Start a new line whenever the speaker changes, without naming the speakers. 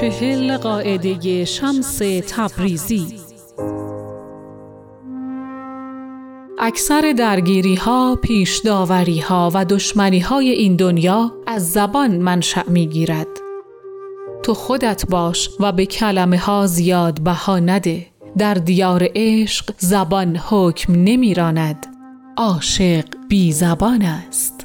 چهل قاعده شمس تبریزی اکثر درگیری ها، پیش داوری ها و دشمنی های این دنیا از زبان منشأ می گیرد. تو خودت باش و به کلمه ها زیاد بها نده. در دیار عشق زبان حکم نمیراند. عاشق بی زبان است.